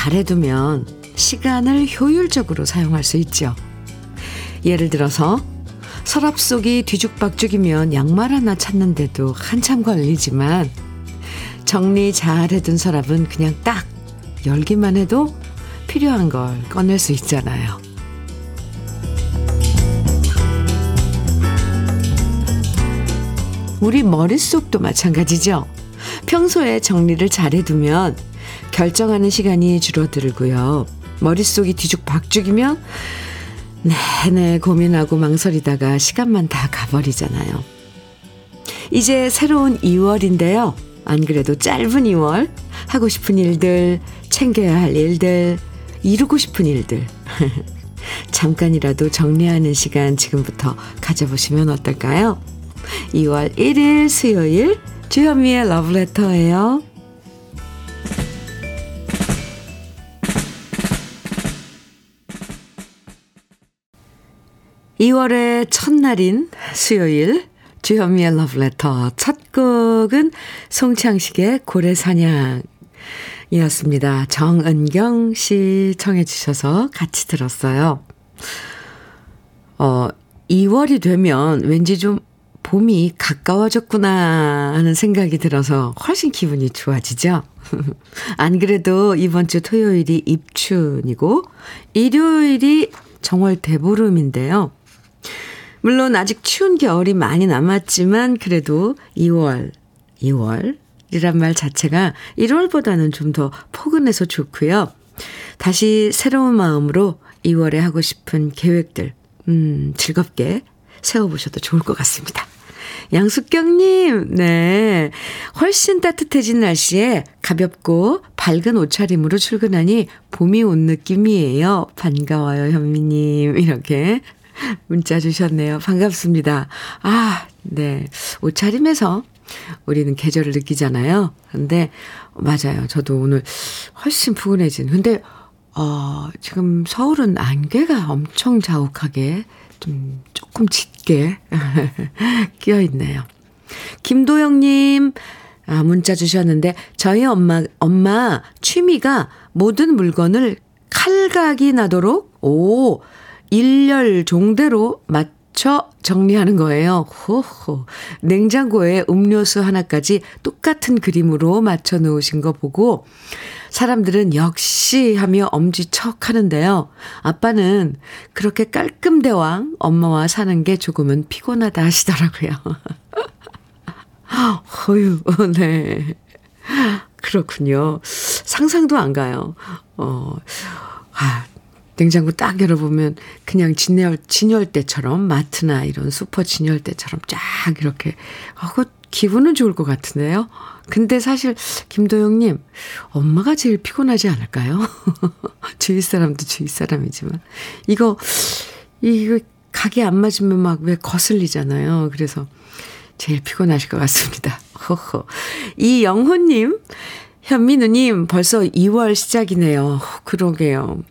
정리를 잘 해두면 시간을 효율적으로 사용할 수 있죠. 예를 들어서 서랍 속이 뒤죽박죽이면 양말 하나 찾는데도 한참 걸리지만 정리 잘 해둔 서랍은 그냥 딱 열기만 해도 필요한 걸 꺼낼 수 있잖아요. 우리 머릿속도 마찬가지죠. 평소에 정리를 잘 해두면 결정하는 시간이 줄어들고요. 머릿속이 뒤죽박죽이면 내내 고민하고 망설이다가 시간만 다 가버리잖아요. 이제 새로운 2월인데요. 안 그래도 짧은 2월 하고 싶은 일들, 챙겨야 할 일들, 이루고 싶은 일들. 잠깐이라도 정리하는 시간 지금부터 가져보시면 어떨까요? 2월 1일 수요일 주현미의 러브레터예요. 2월의 첫날인 수요일 주현미의 러브레터 첫 곡은 송창식의 고래사냥이었습니다. 정은경 씨 청해 주셔서 같이 들었어요. 어, 2월이 되면 왠지 좀 봄이 가까워졌구나 하는 생각이 들어서 훨씬 기분이 좋아지죠. 안 그래도 이번 주 토요일이 입춘이고 일요일이 정월 대보름인데요. 물론 아직 추운 겨울이 많이 남았지만 그래도 2월, 2월이란 말 자체가 1월보다는 좀 더 포근해서 좋고요. 다시 새로운 마음으로 2월에 하고 싶은 계획들, 음, 즐겁게 세워보셔도 좋을 것 같습니다. 양숙경님, 네. 훨씬 따뜻해진 날씨에 가볍고 밝은 옷차림으로 출근하니 봄이 온 느낌이에요. 반가워요, 현미님. 이렇게 문자 주셨네요. 반갑습니다. 아, 네. 옷차림에서 우리는 계절을 느끼잖아요. 근데, 맞아요. 저도 오늘 훨씬 푸근해진. 근데, 어, 지금 서울은 안개가 엄청 자욱하게 좀 조금 짙게 끼어 있네요. 김도영님, 아, 문자 주셨는데, 저희 엄마, 엄마 취미가 모든 물건을 칼각이 나도록, 오, 일렬 종대로 맞춰 정리하는 거예요. 호호. 냉장고에 음료수 하나까지 똑같은 그림으로 맞춰 놓으신 거 보고 사람들은 역시 하며 엄지척 하는데요. 아빠는 그렇게 깔끔 대왕 엄마와 사는 게 조금은 피곤하다 하시더라고요. 어휴, 네. 그렇군요. 상상도 안 가요. 어, 아, 냉장고 딱 열어보면 그냥 진열, 진열대처럼 마트나 이런 슈퍼 진열대처럼 쫙 이렇게, 아, 그 기분은 좋을 것 같은데요. 근데 사실 김도영님 엄마가 제일 피곤하지 않을까요? 주위 사람도 주위 사람이지만 이거 이거 각이 안 맞으면 막 왜 거슬리잖아요. 그래서 제일 피곤하실 것 같습니다. 호호. 이영호님, 현민우님 벌써 2월 시작이네요. 그러게요.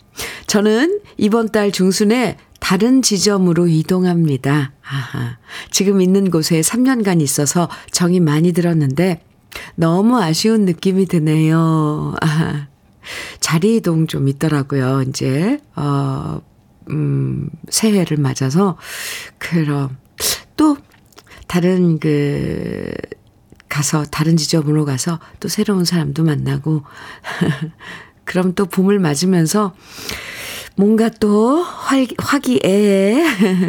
저는 이번 달 중순에 다른 지점으로 이동합니다. 아하. 지금 있는 곳에 3년간 있어서 정이 많이 들었는데 너무 아쉬운 느낌이 드네요. 아하. 자리 이동 좀 있더라고요. 이제 어 음, 새해를 맞아서 그럼 또 다른 그 가서 다른 지점으로 가서 또 새로운 사람도 만나고 그럼 또 봄을 맞으면서 뭔가 또 활, 화기애애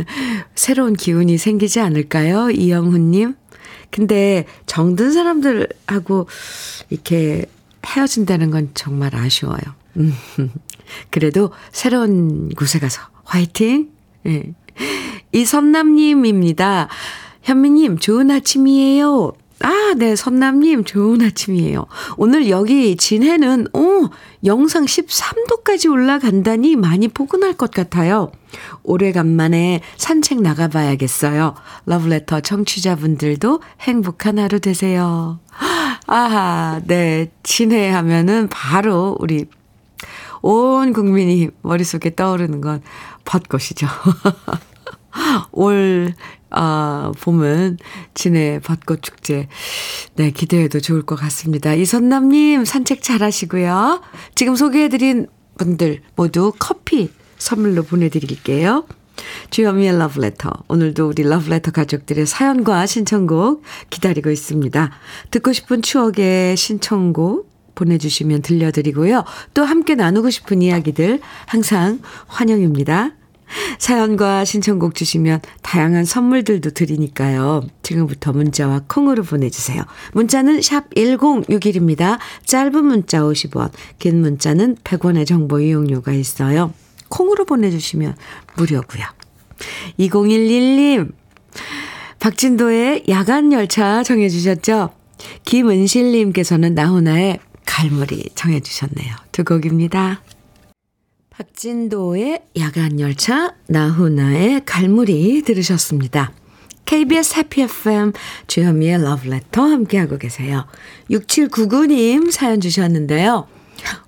새로운 기운이 생기지 않을까요? 이영훈님. 근데 정든 사람들하고 이렇게 헤어진다는 건 정말 아쉬워요. 음, 그래도 새로운 곳에 가서 화이팅! 예. 이섬남님입니다. 현미님, 좋은 아침이에요. 아, 네, 선남님, 좋은 아침이에요. 오늘 여기 진해는, 오, 영상 13도까지 올라간다니 많이 포근할 것 같아요. 오래간만에 산책 나가봐야겠어요. 러브레터 청취자분들도 행복한 하루 되세요. 아하, 네, 진해 하면은 바로 우리 온 국민이 머릿속에 떠오르는 건 벚꽃이죠. 올, 아, 봄은 진해 벚꽃 축제. 네, 기대해도 좋을 것 같습니다. 이선남님, 산책 잘 하시고요. 지금 소개해드린 분들 모두 커피 선물로 보내드릴게요. 주현미의 러브레터. 오늘도 우리 러브레터 가족들의 사연과 신청곡 기다리고 있습니다. 듣고 싶은 추억의 신청곡 보내주시면 들려드리고요. 또 함께 나누고 싶은 이야기들 항상 환영입니다. 사연과 신청곡 주시면 다양한 선물들도 드리니까요. 지금부터 문자와 콩으로 보내주세요. 문자는 샵 1061입니다. 짧은 문자 50원, 긴 문자는 100원의 정보 이용료가 있어요. 콩으로 보내주시면 무료고요. 2011님, 박진도의 야간 열차 정해주셨죠? 김은실님께서는 나훈아의 갈무리 정해주셨네요. 두 곡입니다. 박진도의 야간 열차, 나훈아의 갈무리 들으셨습니다. KBS 해피 FM 주현미의 러브레터 함께하고 계세요. 6799님 사연 주셨는데요.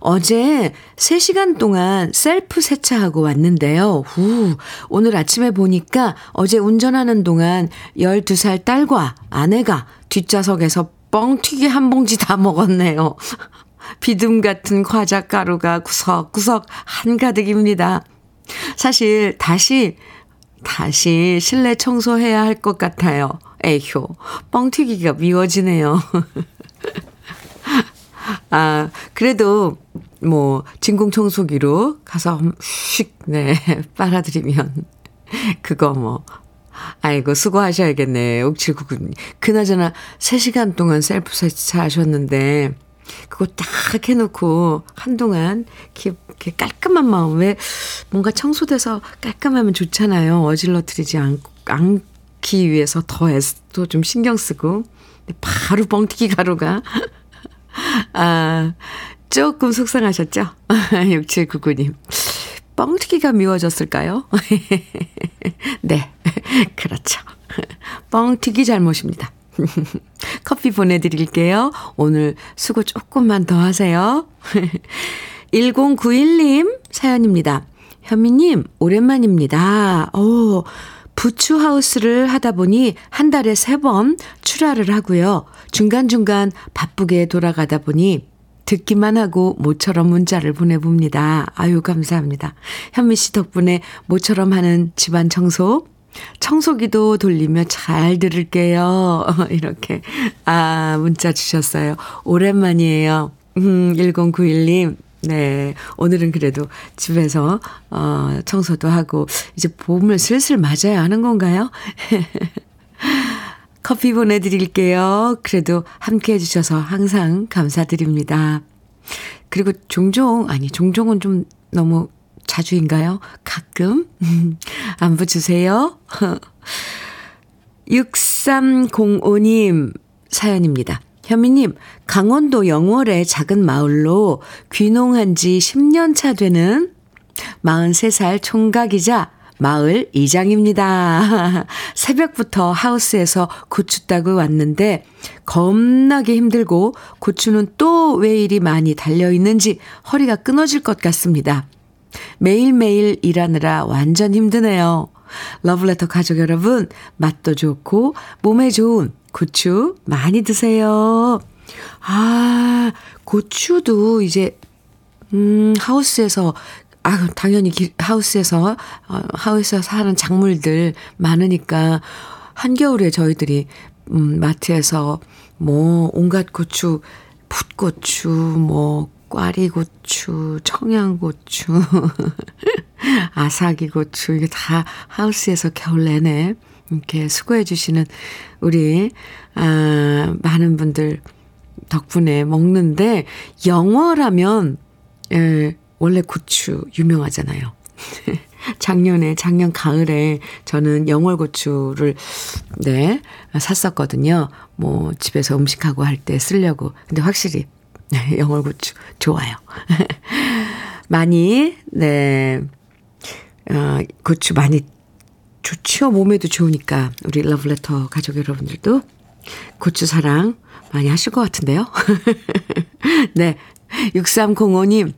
어제 3시간 동안 셀프 세차하고 왔는데요. 후, 오늘 아침에 보니까 어제 운전하는 동안 12살 딸과 아내가 뒷좌석에서 뻥튀기 한 봉지 다 먹었네요. 비듬 같은 과자 가루가 구석구석 한가득입니다. 사실 다시 다시 실내 청소해야 할 것 같아요. 에효, 뻥튀기가 미워지네요. 아, 그래도 뭐 진공 청소기로 가서 휙, 네, 빨아들이면 그거 뭐 아이고, 수고하셔야겠네. 옥칠구군. 그나저나 3시간 동안 셀프 세차 하셨는데, 그거 딱 해놓고 한동안 이렇게 깔끔한 마음, 왜 뭔가 청소돼서 깔끔하면 좋잖아요. 어질러뜨리지 않, 않기 위해서 더 애도 좀 신경 쓰고. 바로 뻥튀기 가루가. 아, 조금 속상하셨죠? 6799님. 뻥튀기가 미워졌을까요? 네, 그렇죠. 뻥튀기 잘못입니다. 커피 보내드릴게요. 오늘 수고 조금만 더 하세요. 1091님 사연입니다. 현미님, 오랜만입니다. 오, 부추하우스를 하다 보니 한 달에 세 번 출하를 하고요. 중간중간 바쁘게 돌아가다 보니 듣기만 하고 모처럼 문자를 보내봅니다. 아유, 감사합니다. 현미 씨 덕분에 모처럼 하는 집안 청소, 청소기도 돌리며 잘 들을게요. 이렇게, 아, 문자 주셨어요. 오랜만이에요. 음, 1091님. 네. 오늘은 그래도 집에서, 어, 청소도 하고, 이제 봄을 슬슬 맞아야 하는 건가요? 커피 보내드릴게요. 그래도 함께 해주셔서 항상 감사드립니다. 그리고 종종, 아니, 종종은 좀 너무 자주인가요? 가끔? 안부 주세요. 6305님 사연입니다. 현미님, 강원도 영월의 작은 마을로 귀농한 지 10년 차 되는 43살 총각이자 마을 이장입니다. 새벽부터 하우스에서 고추 따고 왔는데 겁나게 힘들고 고추는 또 왜 이리 많이 달려 있는지 허리가 끊어질 것 같습니다. 매일매일 일하느라 완전 힘드네요. 러블레터 가족 여러분, 맛도 좋고 몸에 좋은 고추 많이 드세요. 아, 고추도 이제, 음, 하우스에서 아, 당연히 기, 하우스에서, 어, 하우스에서 사는 작물들 많으니까, 한겨울에 저희들이, 음, 마트에서 뭐, 온갖 고추, 풋고추, 뭐, 꽈리고추, 청양고추, 아사기고추, 이게 다 하우스에서 겨울 내내 이렇게 수고해주시는 우리, 아, 많은 분들 덕분에 먹는데, 영어라면, 예, 원래 고추 유명하잖아요. 작년에, 작년 가을에 저는 영월고추를, 네, 샀었거든요. 뭐, 집에서 음식하고 할 때 쓰려고. 근데 확실히, 영월 고추 좋아요. 많이, 네, 어, 고추 많이 좋죠. 몸에도 좋으니까. 우리 러브레터 가족 여러분들도 고추 사랑 많이 하실 것 같은데요. 네. 6305님,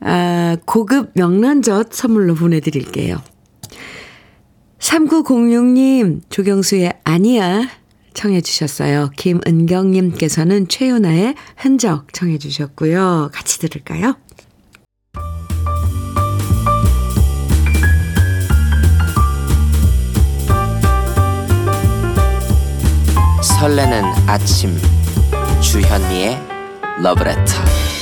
아, 고급 명란젓 선물로 보내드릴게요. 3906님, 조경수의 아니야 청해 주셨어요. 김은경님께서는 최윤아의 흔적 청해 주셨고요. 같이 들을까요? 설레는 아침 주현미의 러브레터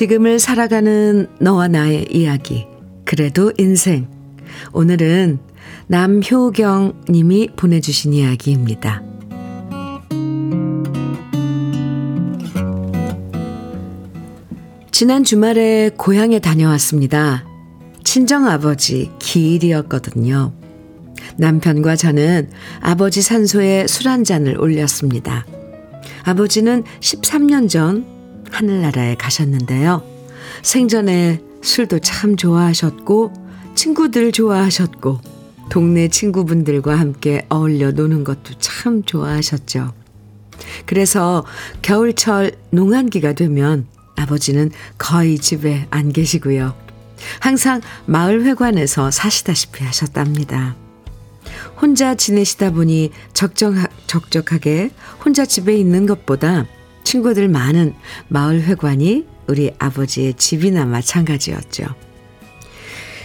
지금을 살아가는 너와 나의 이야기 그래도 인생 오늘은 남효경 님이 보내주신 이야기입니다. 지난 주말에 고향에 다녀왔습니다. 친정아버지 기일이었거든요. 남편과 저는 아버지 산소에 술 한 잔을 올렸습니다. 아버지는 13년 전 하늘나라에 가셨는데요. 생전에 술도 참 좋아하셨고, 친구들 좋아하셨고, 동네 친구분들과 함께 어울려 노는 것도 참 좋아하셨죠. 그래서 겨울철 농한기가 되면 아버지는 거의 집에 안 계시고요. 항상 마을 회관에서 사시다시피 하셨답니다. 혼자 지내시다 보니 적정, 적적하게 혼자 집에 있는 것보다 친구들 많은 마을 회관이 우리 아버지의 집이나 마찬가지였죠.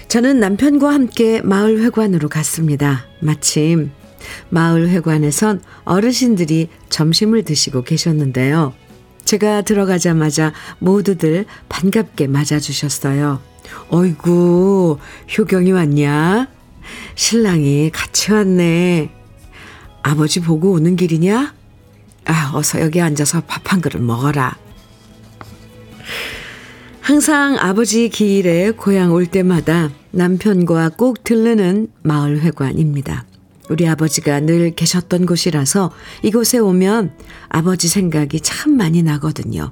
저는 남편과 함께 마을 회관으로 갔습니다. 마침 마을 회관에선 어르신들이 점심을 드시고 계셨는데요. 제가 들어가자마자 모두들 반갑게 맞아주셨어요. 어이구, 효경이 왔냐? 신랑이 같이 왔네. 아버지 보고 오는 길이냐? 아, 어서 여기 앉아서 밥 한 그릇 먹어라. 항상 아버지 기일에 고향 올 때마다 남편과 꼭 들르는 마을 회관입니다. 우리 아버지가 늘 계셨던 곳이라서 이곳에 오면 아버지 생각이 참 많이 나거든요.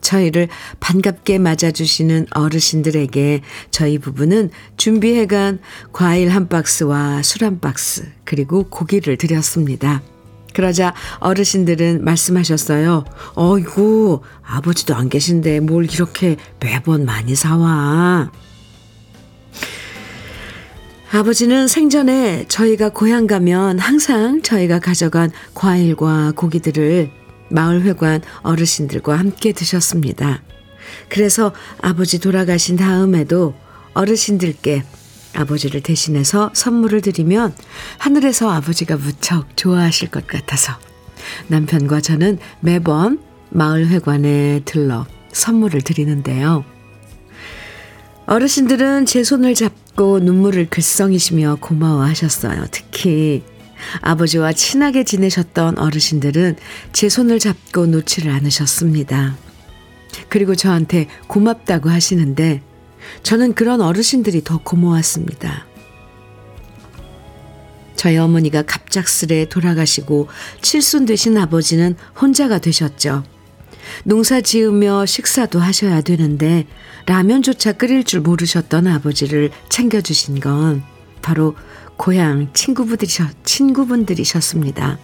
저희를 반갑게 맞아주시는 어르신들에게 저희 부부는 준비해간 과일 한 박스와 술 한 박스, 그리고 고기를 드렸습니다. 그러자 어르신들은 말씀하셨어요. 어이구, 아버지도 안 계신데 뭘 이렇게 매번 많이 사와. 아버지는 생전에 저희가 고향 가면 항상 저희가 가져간 과일과 고기들을 마을회관 어르신들과 함께 드셨습니다. 그래서 아버지 돌아가신 다음에도 어르신들께 아버지를 대신해서 선물을 드리면 하늘에서 아버지가 무척 좋아하실 것 같아서 남편과 저는 매번 마을회관에 들러 선물을 드리는데요. 어르신들은 제 손을 잡고 눈물을 글썽이시며 고마워하셨어요. 특히 아버지와 친하게 지내셨던 어르신들은 제 손을 잡고 놓지를 않으셨습니다. 그리고 저한테 고맙다고 하시는데 저는 그런 어르신들이 더 고마웠습니다. 저희 어머니가 갑작스레 돌아가시고 칠순 되신 아버지는 혼자가 되셨죠. 농사 지으며 식사도 하셔야 되는데 라면조차 끓일 줄 모르셨던 아버지를 챙겨주신 건 바로 고향 친구분들이셨, 친구분들이셨습니다.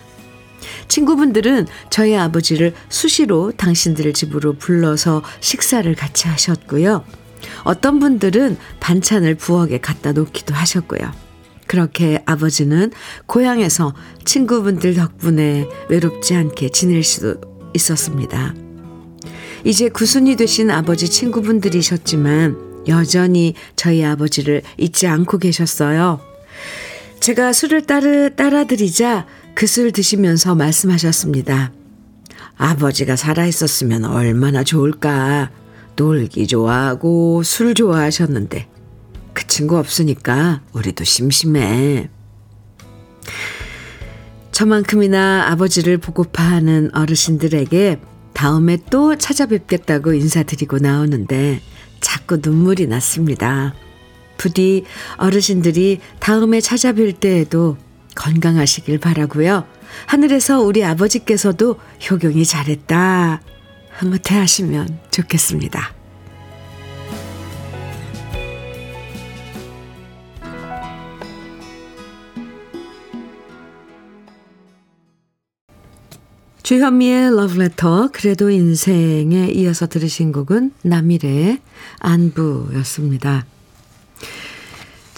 친구분들은 저희 아버지를 수시로 당신들 집으로 불러서 식사를 같이 하셨고요. 어떤 분들은 반찬을 부엌에 갖다 놓기도 하셨고요. 그렇게 아버지는 고향에서 친구분들 덕분에 외롭지 않게 지낼 수 있었습니다. 이제 구순이 되신 아버지 친구분들이셨지만 여전히 저희 아버지를 잊지 않고 계셨어요. 제가 술을 따르, 따라드리자 그 술 드시면서 말씀하셨습니다. 아버지가 살아있었으면 얼마나 좋을까. 놀기 좋아하고 술 좋아하셨는데 그 친구 없으니까 우리도 심심해. 저만큼이나 아버지를 보고파 하는 어르신들에게 다음에 또 찾아뵙겠다고 인사드리고 나오는데 자꾸 눈물이 났습니다. 부디 어르신들이 다음에 찾아뵐 때에도 건강하시길 바라고요. 하늘에서 우리 아버지께서도 효경이 잘했다. 흐뭇해 하시면 좋겠습니다. 주현미의 러브레터 그래도 인생에 이어서 들으신 곡은 남일의 안부였습니다.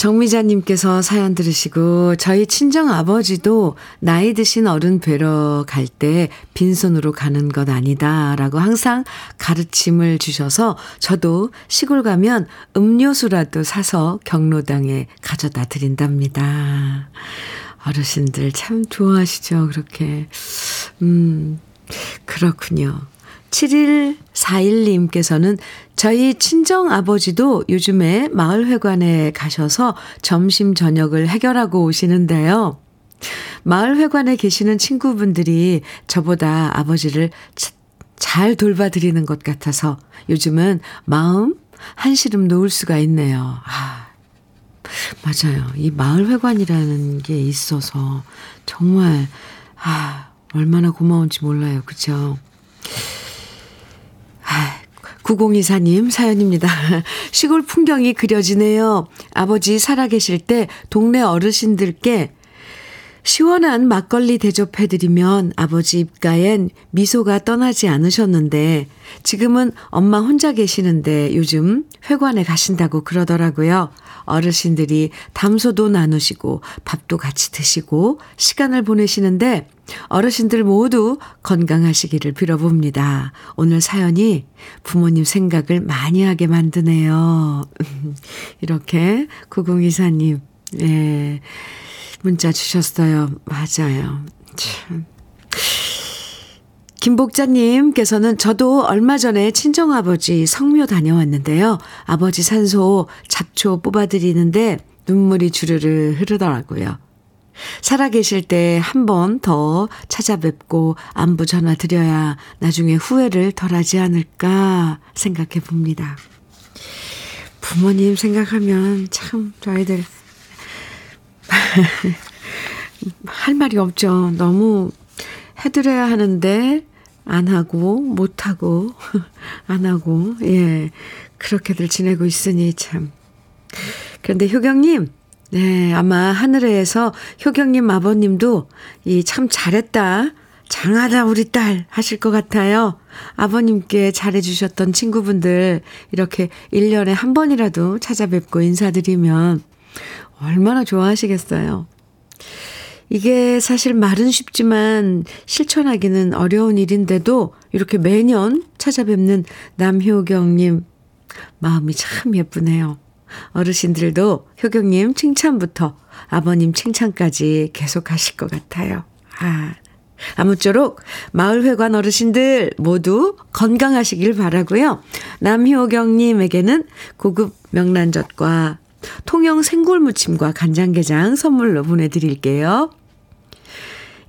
정미자님께서 사연 들으시고 저희 친정 아버지도 나이 드신 어른 뵈러 갈 때 빈손으로 가는 것 아니다라고 항상 가르침을 주셔서 저도 시골 가면 음료수라도 사서 경로당에 가져다 드린답니다. 어르신들 참 좋아하시죠, 그렇게. 음, 그렇군요. 7141님께서는 저희 친정 아버지도 요즘에 마을회관에 가셔서 점심, 저녁을 해결하고 오시는데요. 마을회관에 계시는 친구분들이 저보다 아버지를 잘 돌봐드리는 것 같아서 요즘은 마음 한시름 놓을 수가 있네요. 아, 맞아요. 이 마을회관이라는 게 있어서 정말, 아, 얼마나 고마운지 몰라요. 그죠? 9024님 사연입니다. 시골 풍경이 그려지네요. 아버지 살아계실 때 동네 어르신들께 시원한 막걸리 대접해드리면 아버지 입가엔 미소가 떠나지 않으셨는데 지금은 엄마 혼자 계시는데 요즘 회관에 가신다고 그러더라고요. 어르신들이 담소도 나누시고 밥도 같이 드시고 시간을 보내시는데 어르신들 모두 건강하시기를 빌어봅니다. 오늘 사연이 부모님 생각을 많이 하게 만드네요. 이렇게 9024님, 예, 문자 주셨어요. 맞아요. 참. 김복자님께서는 저도 얼마 전에 친정아버지 성묘 다녀왔는데요. 아버지 산소 잡초 뽑아드리는데 눈물이 주르르 흐르더라고요. 살아계실 때 한 번 더 찾아뵙고 안부 전화 드려야 나중에 후회를 덜 하지 않을까 생각해 봅니다. 부모님 생각하면 참 저희들 할 말이 없죠. 너무 해드려야 하는데 안 하고 못 하고 안 하고 예. 그렇게들 지내고 있으니 참. 그런데 효경님 네 아마 하늘에서 효경님 아버님도 이 참 잘했다 장하다 우리 딸 하실 것 같아요. 아버님께 잘해주셨던 친구분들 이렇게 1년에 한 번이라도 찾아뵙고 인사드리면 얼마나 좋아하시겠어요 이게 사실 말은 쉽지만 실천하기는 어려운 일인데도 이렇게 매년 찾아뵙는 남효경님 마음이 참 예쁘네요. 어르신들도 효경님 칭찬부터 아버님 칭찬까지 계속 하실 것 같아요. 아, 아무쪼록 마을회관 어르신들 모두 건강하시길 바라고요. 남효경님에게는 고급 명란젓과 통영 생굴무침과 간장게장 선물로 보내드릴게요.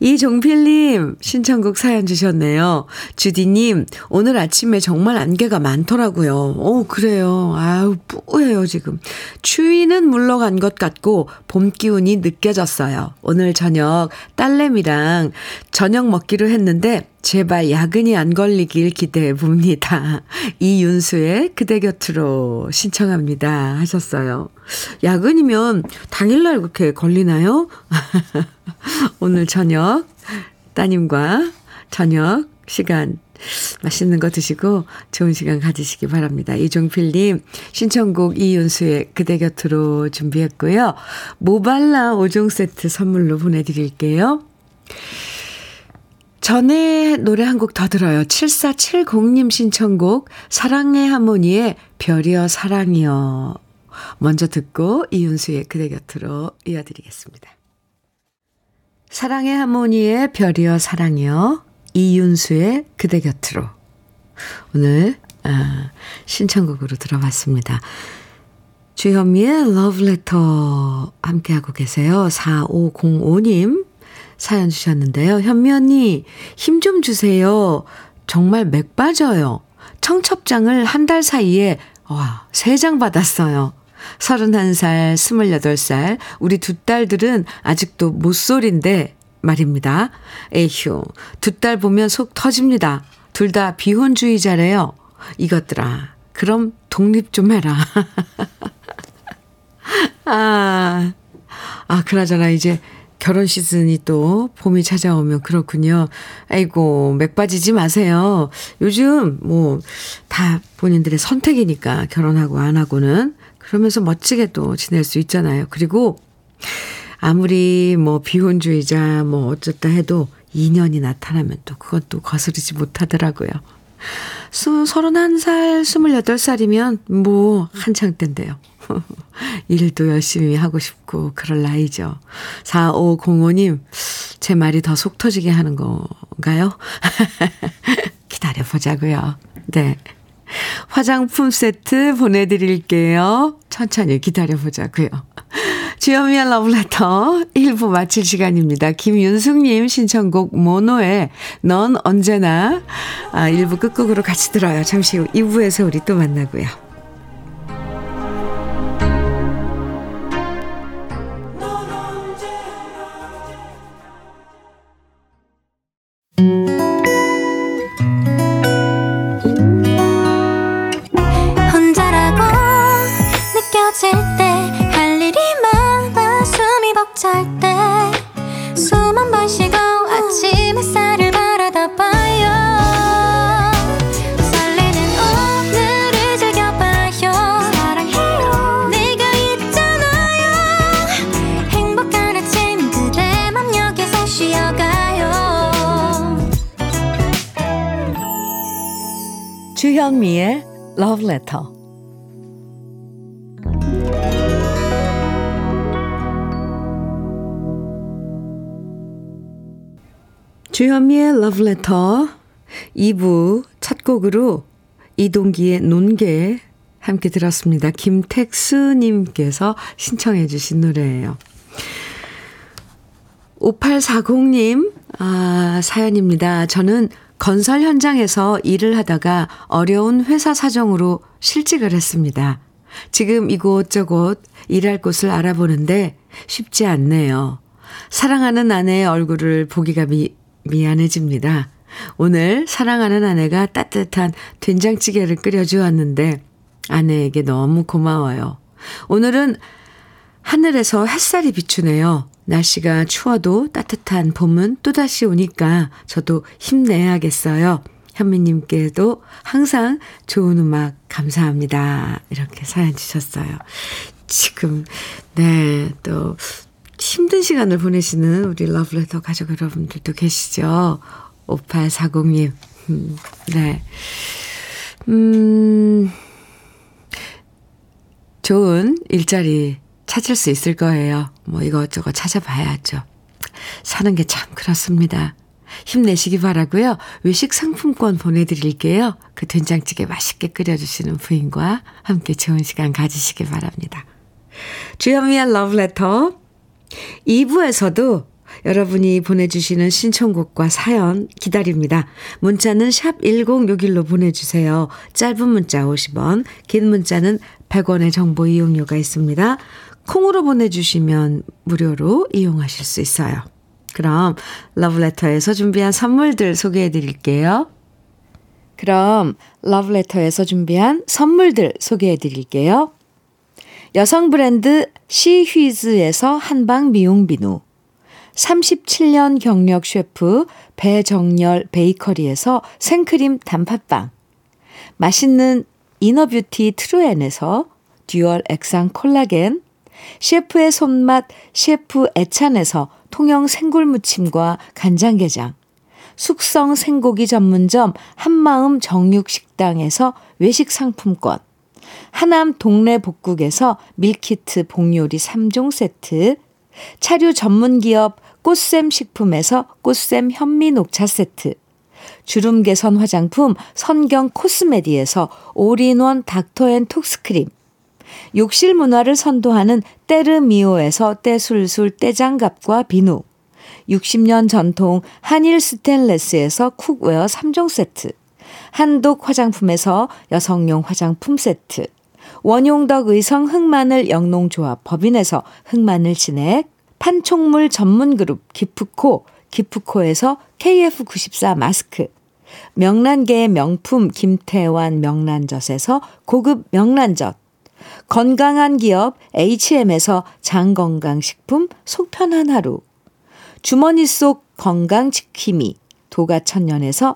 이종필님 신청곡 사연 주셨네요. 주디님 오늘 아침에 정말 안개가 많더라고요. 오 그래요. 아우 뿌해요 지금. 추위는 물러간 것 같고 봄 기운이 느껴졌어요. 오늘 저녁 딸내미랑 저녁 먹기로 했는데 제발 야근이 안 걸리길 기대해 봅니다. 이윤수의 그대 곁으로 신청합니다. 하셨어요. 야근이면 당일날 그렇게 걸리나요? 오늘 저녁 따님과 저녁 시간 맛있는 거 드시고 좋은 시간 가지시기 바랍니다. 이종필님 신청곡 이윤수의 그대 곁으로 준비했고요. 모발라 5종 세트 선물로 보내드릴게요. 전에 노래 한 곡 더 들어요. 7470님 신청곡 사랑의 하모니의 별이여 사랑이여. 먼저 듣고 이윤수의 그대 곁으로 이어드리겠습니다. 사랑의 하모니의 별이여 사랑이여. 이윤수의 그대 곁으로. 오늘 아, 신청곡으로 들어봤습니다. 주현미의 러브레터 함께하고 계세요. 4505님 사연 주셨는데요. 현미 언니, 힘 좀 주세요. 정말 맥 빠져요. 청첩장을 한 달 사이에, 와, 3장 받았어요. 31살, 28살, 우리 두 딸들은 아직도 모쏠인데 말입니다. 에휴, 두 딸 보면 속 터집니다. 둘 다 비혼주의자래요. 이것들아, 그럼 독립 좀 해라. 아, 아, 그나저나 이제 결혼 시즌이 또 봄이 찾아오면 그렇군요. 아이고, 맥 빠지지 마세요. 요즘 뭐 다 본인들의 선택이니까 결혼하고 안 하고는 그러면서 멋지게 또 지낼 수 있잖아요. 그리고 아무리 뭐 비혼주의자 뭐 어쩌다 해도 인연이 나타나면 또또 거스르지 못하더라고요. 서른한 살, 스물여덟 살이면 뭐 한창 때인데요. 일도 열심히 하고 싶고 그럴 나이죠. 4505님, 제 말이 더 속 터지게 하는 건가요? 기다려보자고요. 네. 화장품 세트 보내드릴게요. 천천히 기다려보자고요. 주현미의 러브레터 1부 마칠 시간입니다. 김윤숙님 신청곡 모노의 넌 언제나 아, 1부 끝곡으로 같이 들어요. 잠시 후 2부에서 우리 또 만나고요. 주현미의 Letter 2부 첫 곡으로 이동기의 논개 함께 들었습니다. 김택수님께서 신청해 주신 노래예요. 5840님, 아, 사연입니다. 저는 건설 현장에서 일을 하다가 어려운 회사 사정으로 실직을 했습니다. 지금 이곳저곳 일할 곳을 알아보는데 쉽지 않네요. 사랑하는 아내의 얼굴을 보기가 미, 미안해집니다. 오늘 사랑하는 아내가 따뜻한 된장찌개를 끓여주었는데 아내에게 너무 고마워요. 오늘은 하늘에서 햇살이 비추네요. 날씨가 추워도 따뜻한 봄은 또다시 오니까 저도 힘내야겠어요. 현미님께도 항상 좋은 음악 감사합니다. 이렇게 사연 주셨어요. 지금, 네, 또 힘든 시간을 보내시는 우리 러브레터 가족 여러분들도 계시죠? 5840님. 음, 네. 음, 좋은 일자리 찾을 수 있을 거예요. 뭐 이것저것 찾아봐야죠. 사는 게 참 그렇습니다. 힘내시기 바라고요. 외식 상품권 보내드릴게요. 그 된장찌개 맛있게 끓여주시는 부인과 함께 좋은 시간 가지시기 바랍니다. 주현미의 러브레터 2부에서도 여러분이 보내주시는 신청곡과 사연 기다립니다. 문자는 샵 1061로 보내주세요. 짧은 문자 50원, 긴 문자는 100원의 정보 이용료가 있습니다. 콩으로 보내주시면 무료로 이용하실 수 있어요. 그럼 러브레터에서 준비한 선물들 소개해 드릴게요. 그럼 러브레터에서 준비한 선물들 소개해 드릴게요. 여성 브랜드 시휘즈에서 한방 미용 비누 37년 경력 셰프 배정열 베이커리에서 생크림 단팥빵 맛있는 inner beauty 트루엔에서 dual 액상 콜라겐 셰프의 손맛 셰프 애찬에서 통영 생굴무침과 간장게장, 숙성 생고기 전문점 한마음 정육식당에서 외식 상품권, 하남 동네 복국에서 밀키트 복요리 3종 세트, 차류 전문 기업 꽃샘 식품에서 꽃샘 현미 녹차 세트, 주름 개선 화장품 선경 코스메디에서 올인원 닥터앤톡스크림, 욕실 문화를 선도하는 때르미오에서 때술술 때장갑과 비누, 60년 전통 한일 스텐레스에서 cookware 3종 세트, 한독 화장품에서 여성용 화장품 세트, 원용덕 의성 흑마늘 영농조합 법인에서 흑마늘 진액, 판촉물 전문 그룹 기프코, 기프코에서 KF94 마스크, 명란계의 명품 김태환 명란젓에서 고급 명란젓, 건강한 기업 HM에서 장건강식품 속편한 하루, 주머니 속 건강지킴이 도가천년에서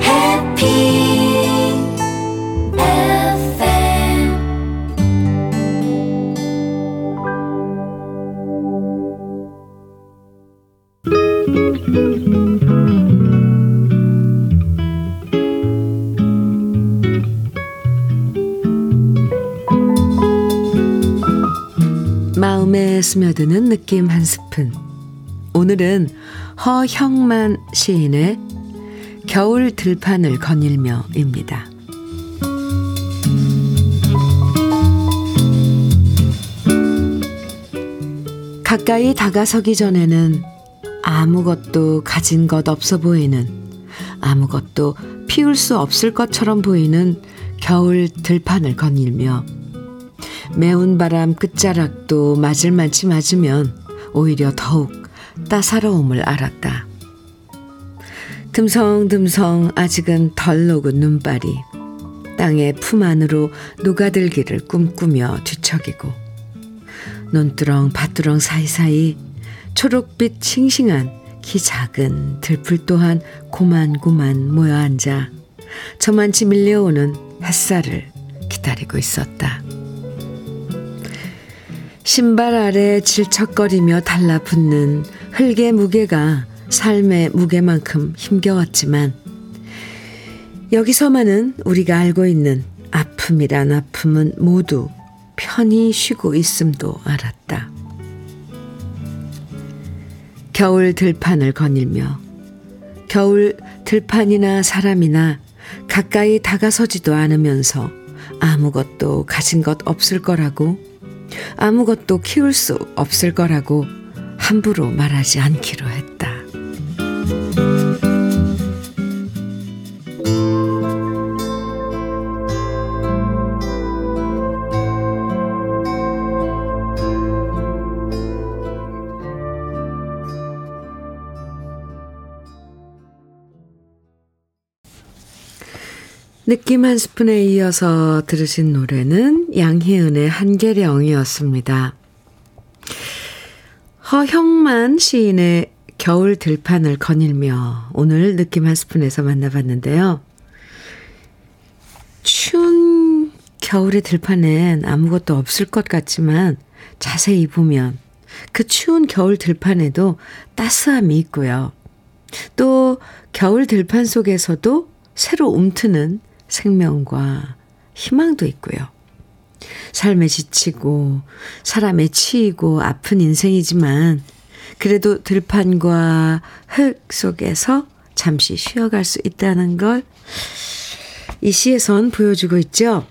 마음에 스며드는 느낌 한 스푼. 오늘은 허형만 시인의 겨울 들판을 거닐며입니다. 가까이 다가서기 전에는 아무것도 가진 것 없어 보이는 아무것도 피울 수 없을 것처럼 보이는 겨울 들판을 거닐며 매운 바람 끝자락도 맞을 만치 맞으면 오히려 더욱 따사로움을 알았다. 듬성듬성 아직은 덜 녹은 눈발이 땅의 품 안으로 녹아들기를 꿈꾸며 뒤척이고 논두렁 밭두렁 사이사이 초록빛 싱싱한 키 작은 들풀 또한 고만고만 모여 앉아 저만치 밀려오는 햇살을 기다리고 있었다. 신발 아래 질척거리며 달라붙는 흙의 무게가 삶의 무게만큼 힘겨웠지만 여기서만은 우리가 알고 있는 아픔이란 아픔은 모두 편히 쉬고 있음도 알았다. 겨울 들판을 거닐며 겨울 들판이나 사람이나 가까이 다가서지도 않으면서 아무것도 가진 것 없을 거라고 아무것도 키울 수 없을 거라고 함부로 말하지 않기로 했다. 느낌 한 스푼에 이어서 들으신 노래는 양희은의 한계령이었습니다. 허형만 시인의 겨울 들판을 거닐며 오늘 느낌 한 스푼에서 만나봤는데요. 추운 겨울의 들판엔 아무것도 없을 것 같지만 자세히 보면 그 추운 겨울 들판에도 따스함이 있고요. 또 겨울 들판 속에서도 새로 움트는 생명과 희망도 있고요. 삶에 지치고 사람에 치이고 아픈 인생이지만 그래도 들판과 흙 속에서 잠시 쉬어갈 수 있다는 걸 이 시에선 보여주고 있죠.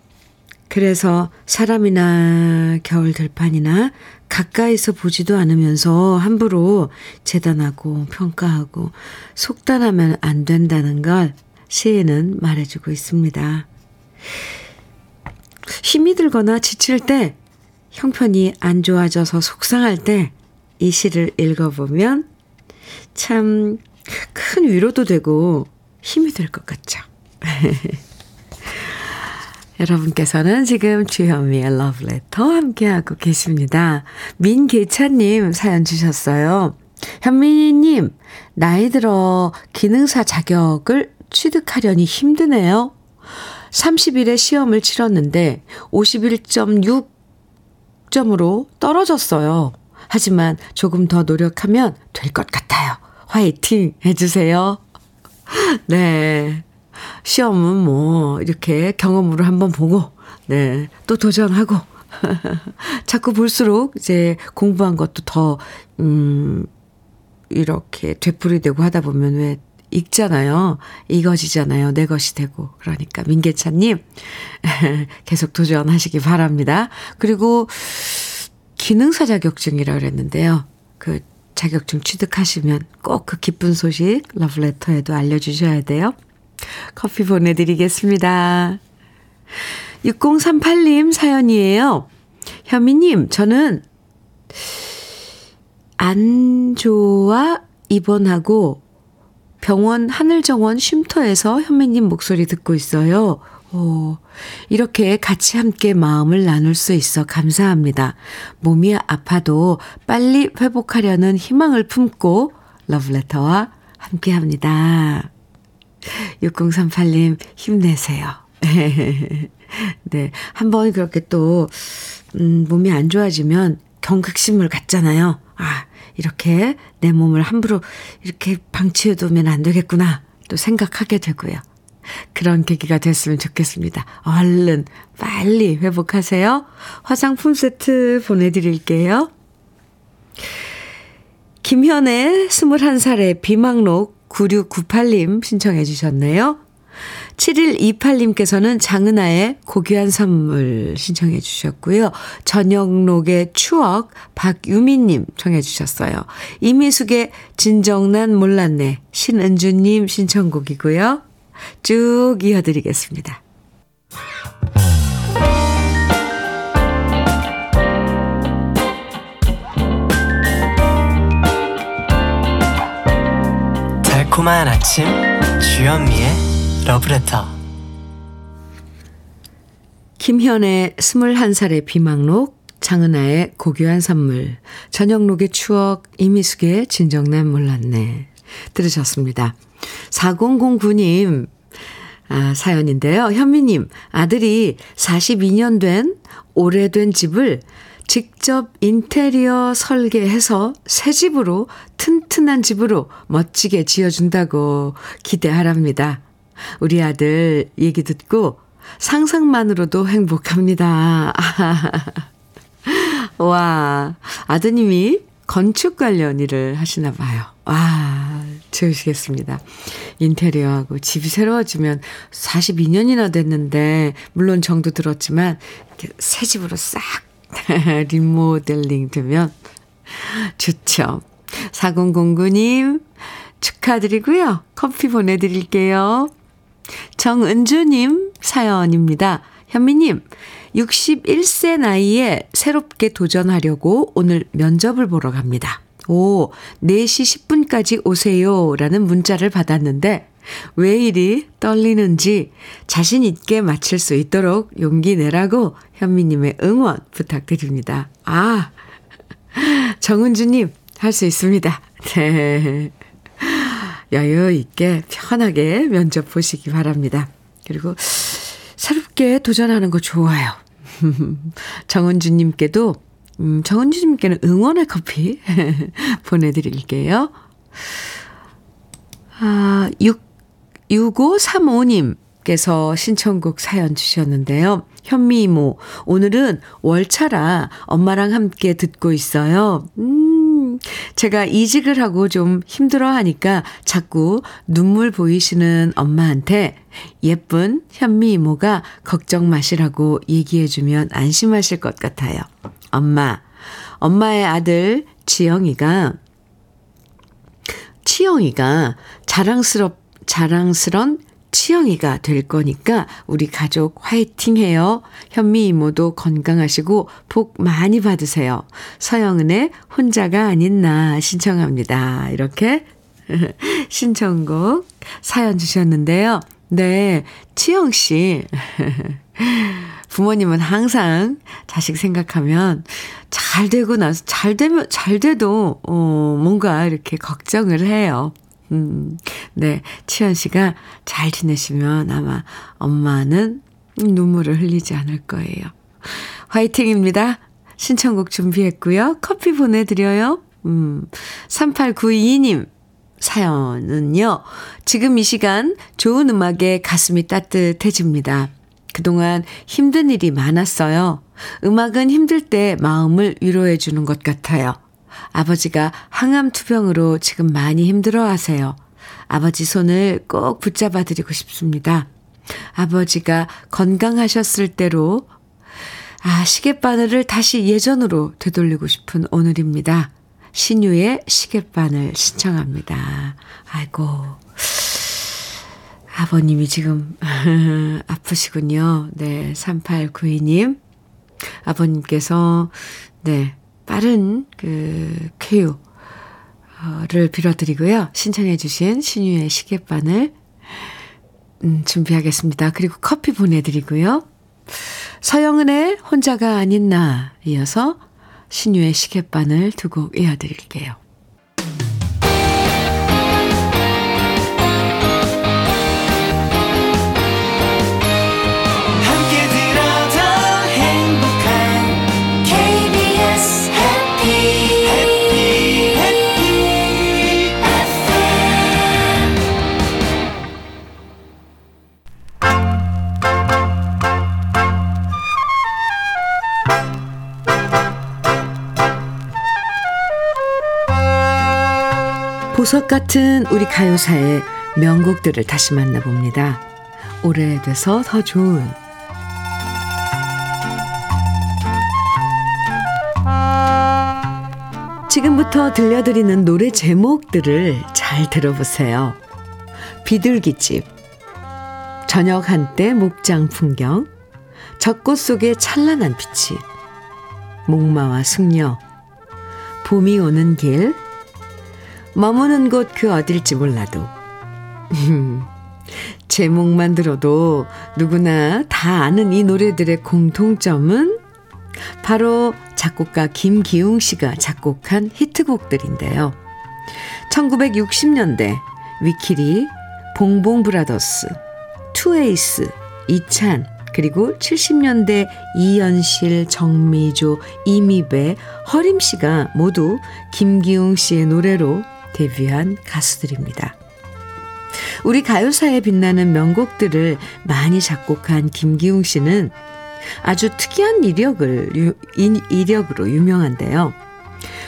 그래서 사람이나 겨울 들판이나 가까이서 보지도 않으면서 함부로 재단하고 평가하고 속단하면 안 된다는 걸 시에는 말해주고 있습니다. 힘이 들거나 지칠 때, 형편이 안 좋아져서 속상할 때 이 시를 읽어보면 참 큰 위로도 되고 힘이 될 것 같죠. 여러분께서는 지금 주현미의 러브레터 함께하고 계십니다. 민계찬님 사연 주셨어요. 현미님, 나이 들어 기능사 자격을 취득하려니 힘드네요. 30일에 시험을 치렀는데 51.6점으로 떨어졌어요. 하지만 조금 더 노력하면 될 것 같아요. 화이팅 해주세요. 네. 시험은 뭐, 이렇게 경험으로 한번 보고, 네. 또 도전하고, 자꾸 볼수록 이제 공부한 것도 더, 음, 이렇게 되풀이되고 하다 보면 왜 읽잖아요. 이것이잖아요. 내 것이 되고. 그러니까 민계찬님 계속 도전하시기 바랍니다. 그리고 기능사 자격증이라 그랬는데요. 그 자격증 취득하시면 꼭 그 기쁜 소식 러브레터에도 알려주셔야 돼요. 커피 보내드리겠습니다. 6038님 사연이에요. 현미님, 저는 안 좋아 입원하고 병원 하늘정원 쉼터에서 현미님 목소리 듣고 있어요. 오, 이렇게 같이 함께 마음을 나눌 수 있어 감사합니다. 몸이 아파도 빨리 회복하려는 희망을 품고 러브레터와 함께 합니다. 6038님, 힘내세요. 네. 한번 그렇게 또, 음, 몸이 안 좋아지면 경각심을 갖잖아요. 아, 이렇게 내 몸을 함부로 이렇게 방치해두면 안 되겠구나. 또 생각하게 되고요. 그런 계기가 됐으면 좋겠습니다. 얼른 빨리 회복하세요. 화장품 세트 보내드릴게요. 김현의 21살의 비망록 9698님 신청해 주셨네요. 7128님께서는 장은아의 고귀한 선물 신청해 주셨고요. 저녁록의 추억 박유미님 청해 주셨어요. 이미숙의 진정난 몰랐네 신은주님 신청곡이고요. 쭉 이어드리겠습니다. 달콤한 아침 주현미의 러브레터 김현의 21살의 비망록 장은아의 고귀한 선물 저녁록의 추억 이미숙의 진정난 몰랐네 들으셨습니다. 4009님 아, 사연인데요. 현미님 아들이 42년 된 오래된 집을 직접 인테리어 설계해서 새 집으로 튼튼한 집으로 멋지게 지어준다고 기대하랍니다. 우리 아들 얘기 듣고 상상만으로도 행복합니다. 와, 아드님이 건축 관련 일을 하시나 봐요. 와, 좋으시겠습니다. 인테리어하고 집이 새로워지면 42년이나 됐는데, 물론 정도 들었지만, 새 집으로 싹 리모델링 되면 좋죠. 4009님, 축하드리고요. 커피 보내드릴게요. 정은주님 사연입니다. 현미님, 61세 나이에 새롭게 도전하려고 오늘 면접을 보러 갑니다. 오, 4시 10분까지 오세요. 라는 문자를 받았는데, 왜 이리 떨리는지 자신 있게 마칠 수 있도록 용기 내라고 현미님의 응원 부탁드립니다. 아, 정은주님, 할 수 있습니다. 네. 여유 있게 편하게 면접 보시기 바랍니다. 그리고 새롭게 도전하는 거 좋아요. 정은주님께도, 음, 정은주님께는 응원의 커피 보내드릴게요. 아, 6, 6535님께서 신청곡 사연 주셨는데요. 현미 이모, 오늘은 월차라 엄마랑 함께 듣고 있어요. 음, 제가 이직을 하고 좀 힘들어 하니까 자꾸 눈물 보이시는 엄마한테 예쁜 현미 이모가 걱정 마시라고 얘기해주면 안심하실 것 같아요. 엄마, 엄마의 아들 지영이가, 치영이가 자랑스럽, 자랑스런 치영이가 될 거니까 우리 가족 화이팅 해요. 현미 이모도 건강하시고 복 많이 받으세요. 서영은의 혼자가 아닌 나 신청합니다. 이렇게 신청곡 사연 주셨는데요. 네, 치영 씨. 부모님은 항상 자식 생각하면 잘 되고 나서 잘 되면 잘 돼도 어 뭔가 이렇게 걱정을 해요. 음, 네. 치현 씨가 잘 지내시면 아마 엄마는 눈물을 흘리지 않을 거예요. 화이팅입니다. 신청곡 준비했고요. 커피 보내드려요. 음, 3892님 사연은요. 지금 이 시간 좋은 음악에 가슴이 따뜻해집니다. 그동안 힘든 일이 많았어요. 음악은 힘들 때 마음을 위로해 주는 것 같아요. 아버지가 항암 투병으로 지금 많이 힘들어 하세요. 아버지 손을 꼭 붙잡아 드리고 싶습니다. 아버지가 건강하셨을 때로 아, 시계바늘을 다시 예전으로 되돌리고 싶은 오늘입니다. 신유의 시계바늘 신청합니다. 아이고. 아버님이 지금 아프시군요. 네, 3892님. 아버님께서, 네, 빠른 그 쾌유를 빌어드리고요. 신청해 주신 신유의 시계바늘 음, 준비하겠습니다. 그리고 커피 보내드리고요. 서영은의 혼자가 아닌 나 이어서 신유의 시계바늘 두 곡 이어드릴게요. 보석 같은 우리 가요사의 명곡들을 다시 만나봅니다. 오래돼서 더 좋은 지금부터 들려드리는 노래 제목들을 잘 들어보세요. 비둘기집, 저녁 한때 목장 풍경, 젖꽃 속의 찬란한 빛이, 목마와 숙녀, 봄이 오는 길, 머무는 곳 그 어딜지 몰라도. 제목만 들어도 누구나 다 아는 이 노래들의 공통점은 바로 작곡가 김기웅 씨가 작곡한 히트곡들인데요. 1960년대 위키리, 봉봉 브라더스, 투에이스, 이찬, 그리고 70년대 이연실, 정미조, 이미배, 허림 씨가 모두 김기웅 씨의 노래로 데뷔한 가수들입니다. 우리 가요사에 빛나는 명곡들을 많이 작곡한 김기웅 씨는 아주 특이한 이력을, 유- 이- 이력으로 유명한데요.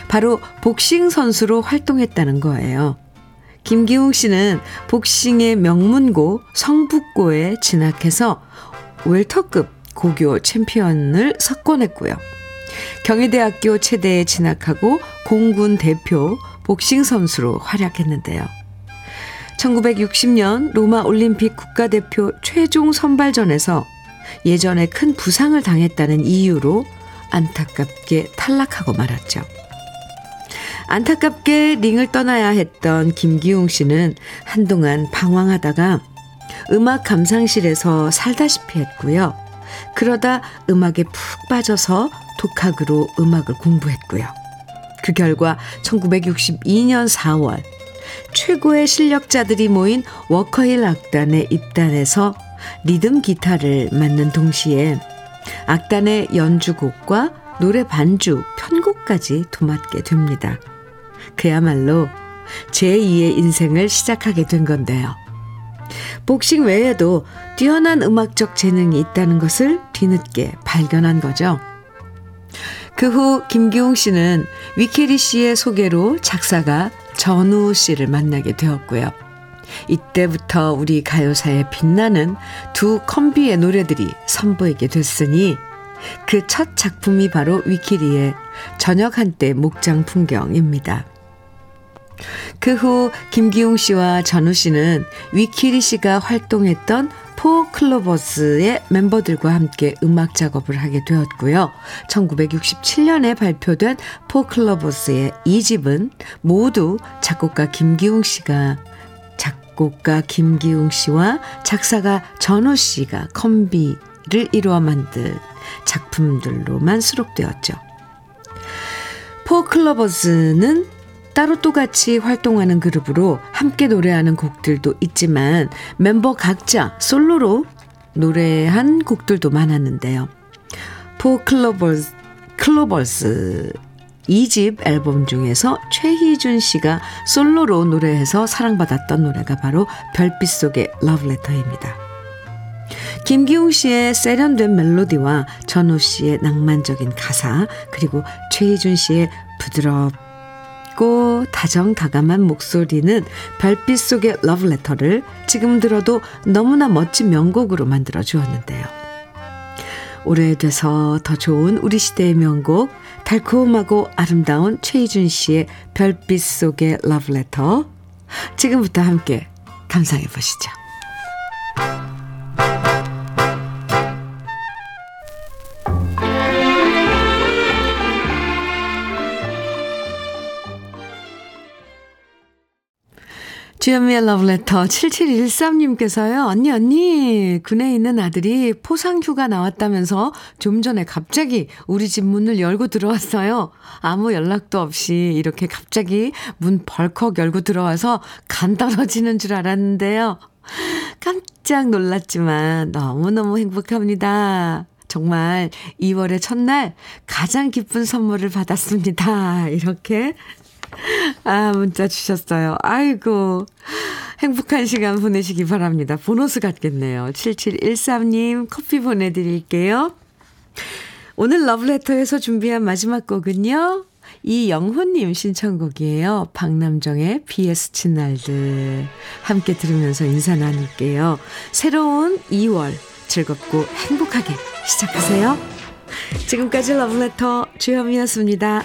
바로 복싱 선수로 활동했다는 거예요. 김기웅 씨는 복싱의 명문고 성북고에 진학해서 웰터급 고교 챔피언을 석권했고요. 경희대학교 체대에 진학하고 공군 대표 복싱 선수로 활약했는데요. 1960년 로마 올림픽 국가대표 최종 선발전에서 예전에 큰 부상을 당했다는 이유로 안타깝게 탈락하고 말았죠. 안타깝게 링을 떠나야 했던 김기웅 씨는 한동안 방황하다가 음악 감상실에서 살다시피 했고요. 그러다 음악에 푹 빠져서 독학으로 음악을 공부했고요. 그 결과 1962년 4월 최고의 실력자들이 모인 워커힐 악단에 입단해서 리듬 기타를 맡는 동시에 악단의 연주곡과 노래 반주, 편곡까지 도맡게 됩니다. 그야말로 제2의 인생을 시작하게 된 건데요. 복싱 외에도 뛰어난 음악적 재능이 있다는 것을 뒤늦게 발견한 거죠. 그 후 김기웅 씨는 위케리 씨의 소개로 작사가 전우 씨를 만나게 되었고요. 이때부터 우리 가요사에 빛나는 두 컴비의 노래들이 선보이게 됐으니 그 첫 작품이 바로 위키리의 저녁 한때 목장 풍경입니다. 그 후 김기웅 씨와 전우 씨는 위키리 씨가 활동했던 포 클로버스의 멤버들과 함께 음악 작업을 하게 되었고요. 1967년에 발표된 포 클로버스의 이집은 모두 작곡가 김기웅 씨가 작곡가 김기웅 씨와 작사가 전우 씨가 콤비를 이루어 만든 작품들로만 수록되었죠. 포클로버스는 따로 또 같이 활동하는 그룹으로 함께 노래하는 곡들도 있지만 멤버 각자 솔로로 노래한 곡들도 많았는데요. 포클로버스 클로버스 2집 앨범 중에서 최희준 씨가 솔로로 노래해서 사랑받았던 노래가 바로 별빛 속의 러브레터입니다. 김기웅 씨의 세련된 멜로디와 전호 씨의 낭만적인 가사 그리고 최희준 씨의 부드럽 고 다정다감한 목소리는 별빛 속의 러브레터를 지금 들어도 너무나 멋진 명곡으로 만들어 주었는데요. 오래돼서 더 좋은 우리 시대의 명곡 달콤하고 아름다운 최희준 씨의 별빛 속의 러브레터 지금부터 함께 감상해 보시죠. 주현미의 러브레터 7713님께서요. 언니 언니 군에 있는 아들이 포상휴가 나왔다면서 좀 전에 갑자기 우리 집 문을 열고 들어왔어요. 아무 연락도 없이 이렇게 갑자기 문 벌컥 열고 들어와서 간 떨어지는 줄 알았는데요. 깜짝 놀랐지만 너무너무 행복합니다. 정말 2월의 첫날 가장 기쁜 선물을 받았습니다. 이렇게 아, 문자 주셨어요. 아이고. 행복한 시간 보내시기 바랍니다. 보너스 같겠네요. 7713님 커피 보내드릴게요. 오늘 러브레터에서 준비한 마지막 곡은요. 이영훈님 신청곡이에요. 박남정의 BS 친 날들. 함께 들으면서 인사 나눌게요. 새로운 2월 즐겁고 행복하게 시작하세요. 지금까지 러브레터 주현미였습니다.